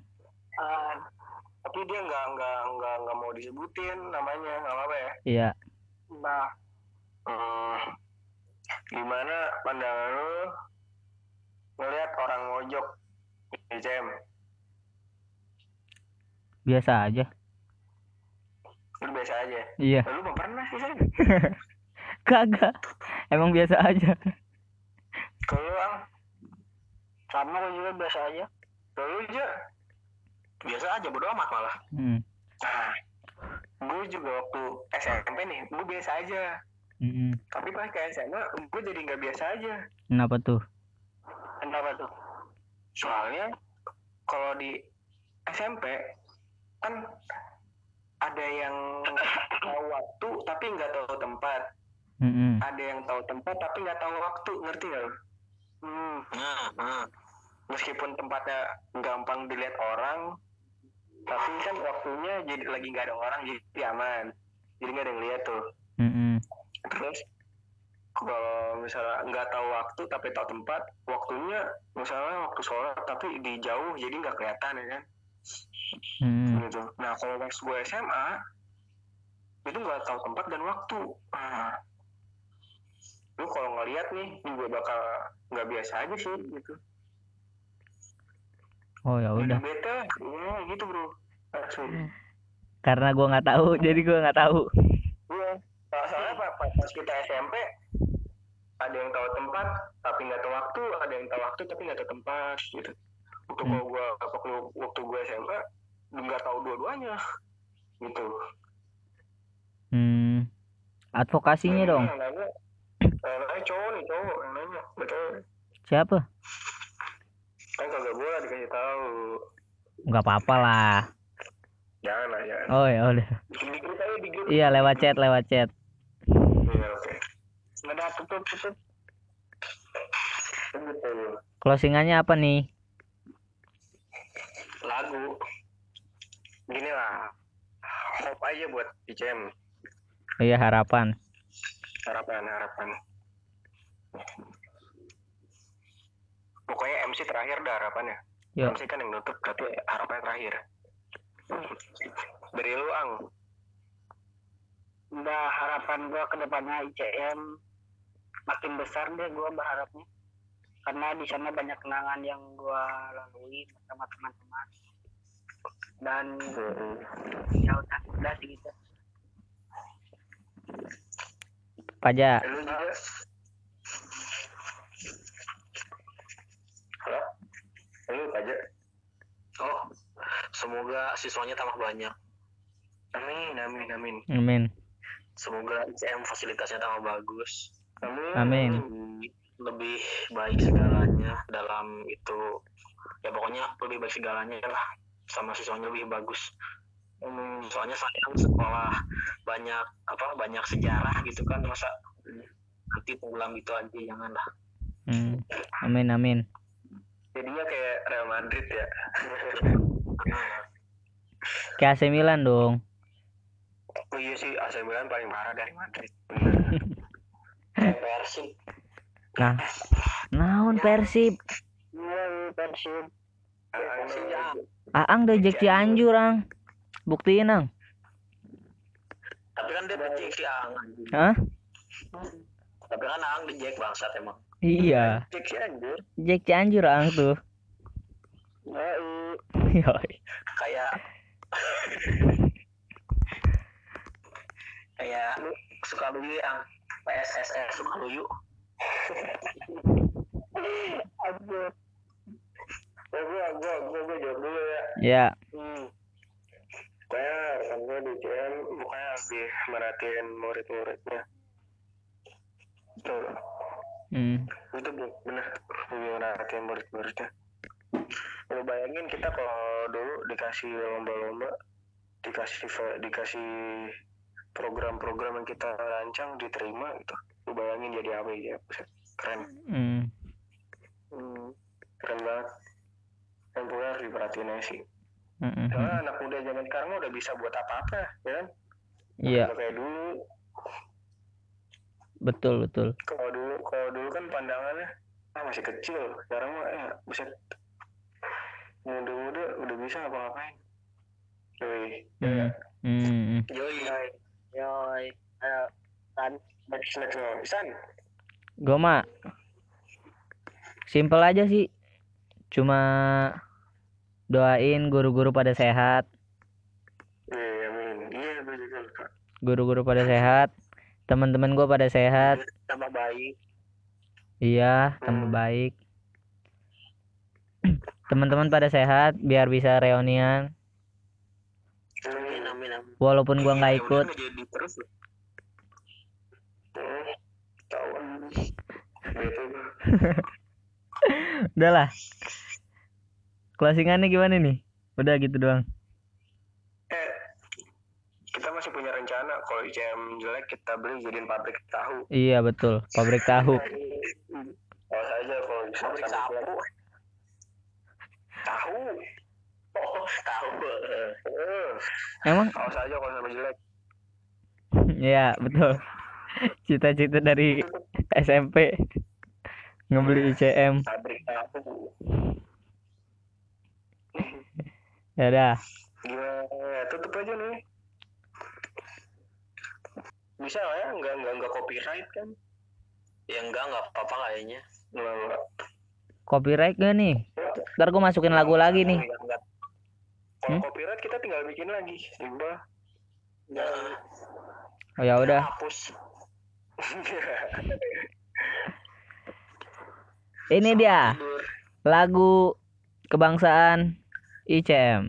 eh, Tapi dia nggak nggak nggak nggak mau disebutin namanya nggak apa-apa ya. Iya. nah Hmm, gimana pandangan lu ngelihat orang ngojok di CM? Biasa aja. Lu biasa aja. Iya. Lu pernah sih? <laughs> Kagak. Emang biasa aja. Kalau Ang, sama gua juga biasa aja kalau aja. biasa aja bodo amat malah. Hmm. Nah, gue juga waktu SMP nih, gue biasa aja. Mm-mm. Tapi pas ke SMA, gue jadi nggak biasa aja. Kenapa tuh? kenapa tuh Soalnya kalau di SMP kan ada yang tahu waktu tapi nggak tahu tempat. Mm-mm. Ada yang tahu tempat tapi nggak tahu waktu, ngerti nggak? lu? Hmm, Nah, nah. meskipun tempatnya gampang dilihat orang, tapi kan waktunya jadi lagi nggak ada orang jadi aman jadi nggak ada yang lihat tuh Mm-mm. terus kalau misalnya nggak tahu waktu tapi tahu tempat waktunya misalnya waktu sholat tapi di jauh jadi nggak kelihatan ya kan Mm. gitu nah kalau pas gue SMA itu nggak tahu tempat dan waktu nah, lu kalau ngeliat nih juga bakal nggak biasa aja sih gitu Oh ya udah. bete ya gitu bro langsung Karena gua nggak tahu, jadi gua nggak tahu. Iya. Nah, soalnya pas, pas kita SMP ada yang tahu tempat tapi nggak tahu waktu, ada yang tahu waktu tapi nggak tahu tempat gitu. Waktu Hmm. gua gua waktu waktu gua SMA nggak tahu dua-duanya gitu. Hmm. Advokasinya dong. Yang nanya, yang cowok nih cowok yang nanya betul. Siapa? Kan kagak boleh dikasih tahu. Nggak apa-apa lah. Jangan lah jangan. Oh ya udah. Iya lewat chat, lewat chat. Iya oke. Nggak ada tutup tutup. Closingannya apa nih? lagu gini lah hope aja buat ICM Iya harapan. harapan harapan pokoknya MC terakhir dah harapannya. Yuk. MC kan yang nutup berarti harapannya terakhir. Dari lu ang? Udah harapan gua ke depannya ICM makin besar deh gua berharapnya. Karena di sana banyak kenangan yang gua lalui bersama teman-teman. Dan ya udah udah sih gitu Paja. lu juga halo lu aja oh semoga siswanya tambah banyak. Amin amin amin. Amin. semoga ICM fasilitasnya tambah bagus. Amin. Amin. lebih, lebih baik segalanya dalam itu. Ya pokoknya lebih baik segalanya lah. Sama siswanya lebih bagus. Hmm, soalnya sayang sekolah banyak apa banyak sejarah gitu kan. Masa nanti pulang gitu aja janganlah. Hmm. Amin amin. Jadinya kayak Real Madrid ya <laughs> Kayak AC Milan dong. oh iya sih AC Milan paling parah dari Madrid <laughs> kayak Persib Nah, naon Persib? iya Persib. Aang udah jak Cianjur, Ang. Buktiin, Ang. tapi kan dia becek si Ang Hah? tapi kan Ang dijek bangsat emang Iya. cek sih anjir Jak Cianjur, Ang tuh. Yoi. kayak kayak suka luyu yang PSSR suka luyu Aduh. ya gua gua gua gua jawab dulu ya Ya. hmm. rekan gua di CM pokoknya lebih merhatiin murid-muridnya tuh Hmm. itu bener. Lebih merhatiin murid-muridnya lu bayangin kita kalau dulu dikasih lomba-lomba dikasih dikasih program-program yang kita rancang diterima gitu. Lu bayangin jadi apa ya keren. Hmm. Hmm, keren banget. Yang pokoknya harus diperhatiin aja sih. Hmm, hmm, Soalnya hmm. anak muda zaman sekarang udah bisa buat apa-apa ya kan? Iya, Nggak kayak dulu betul betul. kalau dulu kalau dulu kan pandangannya ah masih kecil sekarang mah eh bisa muda-muda udah bisa apa-apain Yoi. Hmm. Hmm. yoi yoi ayo kan next next. San Gue mah simple aja sih. Cuma doain guru-guru pada sehat, iya amin iya guru-guru pada sehat, teman-teman gue pada sehat. tambah baik Iya, tambah Hmm. baik. Teman-teman pada sehat biar bisa reunian. amin amin amin Walaupun gua nggak Ya, ikut. <laughs> udah gitu Udahlah. Closingannya gimana nih? Udah gitu doang. eh kita masih punya kalau ICM jelek kita beli jadiin pabrik tahu Iya betul. Pabrik tahu. <laughs> Awas aja kalau pabrik sapu tahu oh tahu <laughs> Emang awas aja kalau sampai jelek. <laughs> ya betul. Cita-cita dari SMP ngebeli ICM. Pabrik tahu. Ya dah. Gimana? Tutup aja nih. Bisa nggak ya? Nggak, nggak, nggak copyright kan? ya enggak enggak apa-apa kayaknya Nggak, nggak. Copyright gak nih? Ntar gue masukin lagu lagi nih. Nggak, nggak. Kalau Hmm? copyright kita tinggal bikin lagi. Nah, Oh ya udah. hapus Ini dia tidur lagu kebangsaan ICM.